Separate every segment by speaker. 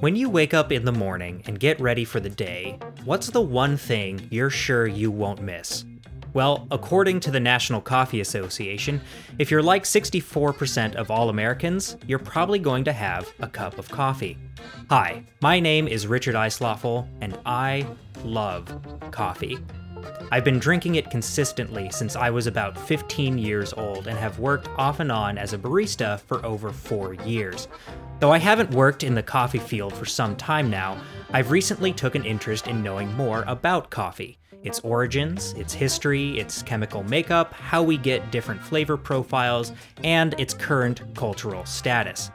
Speaker 1: When you wake up in the morning and get ready for the day, what's the one thing you're sure you won't miss? Well, according to the National Coffee Association, if you're like 64% of all Americans, you're probably going to have a cup of coffee. Hi, my name is Richard Eisloffel, and I love coffee. I've been drinking it consistently since I was about 15 years old and have worked off and on as a barista for over four years. Though I haven't worked in the coffee field for some time now, I've recently took an interest in knowing more about coffee its origins, its history, its chemical makeup, how we get different flavor profiles, and its current cultural status.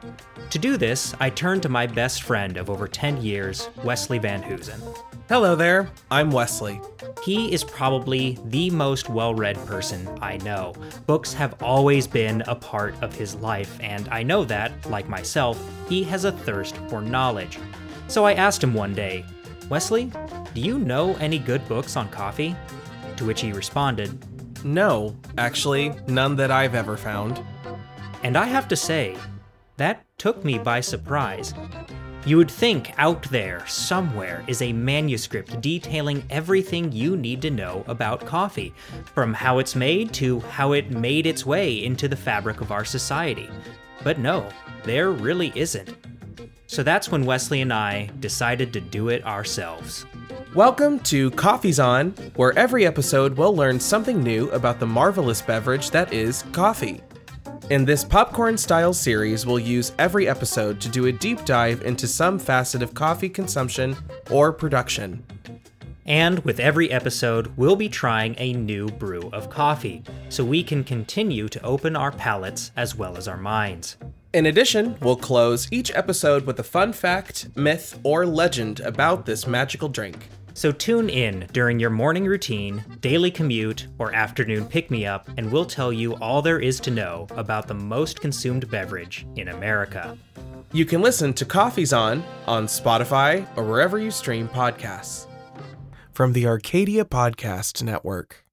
Speaker 1: To do this, I turned to my best friend of over 10 years, Wesley Van Hoosen.
Speaker 2: Hello there, I'm Wesley.
Speaker 1: He is probably the most well read person I know. Books have always been a part of his life, and I know that, like myself, he has a thirst for knowledge. So I asked him one day, Wesley, do you know any good books on coffee? To which he responded,
Speaker 2: No, actually, none that I've ever found.
Speaker 1: And I have to say, that took me by surprise. You would think out there, somewhere, is a manuscript detailing everything you need to know about coffee, from how it's made to how it made its way into the fabric of our society. But no, there really isn't. So that's when Wesley and I decided to do it ourselves.
Speaker 2: Welcome to Coffee's On, where every episode we'll learn something new about the marvelous beverage that is coffee. In this popcorn style series, we'll use every episode to do a deep dive into some facet of coffee consumption or production.
Speaker 1: And with every episode, we'll be trying a new brew of coffee, so we can continue to open our palates as well as our minds.
Speaker 2: In addition, we'll close each episode with a fun fact, myth, or legend about this magical drink.
Speaker 1: So tune in during your morning routine, daily commute, or afternoon pick me up, and we'll tell you all there is to know about the most consumed beverage in America.
Speaker 2: You can listen to Coffee's On on Spotify or wherever you stream podcasts. From the Arcadia Podcast Network.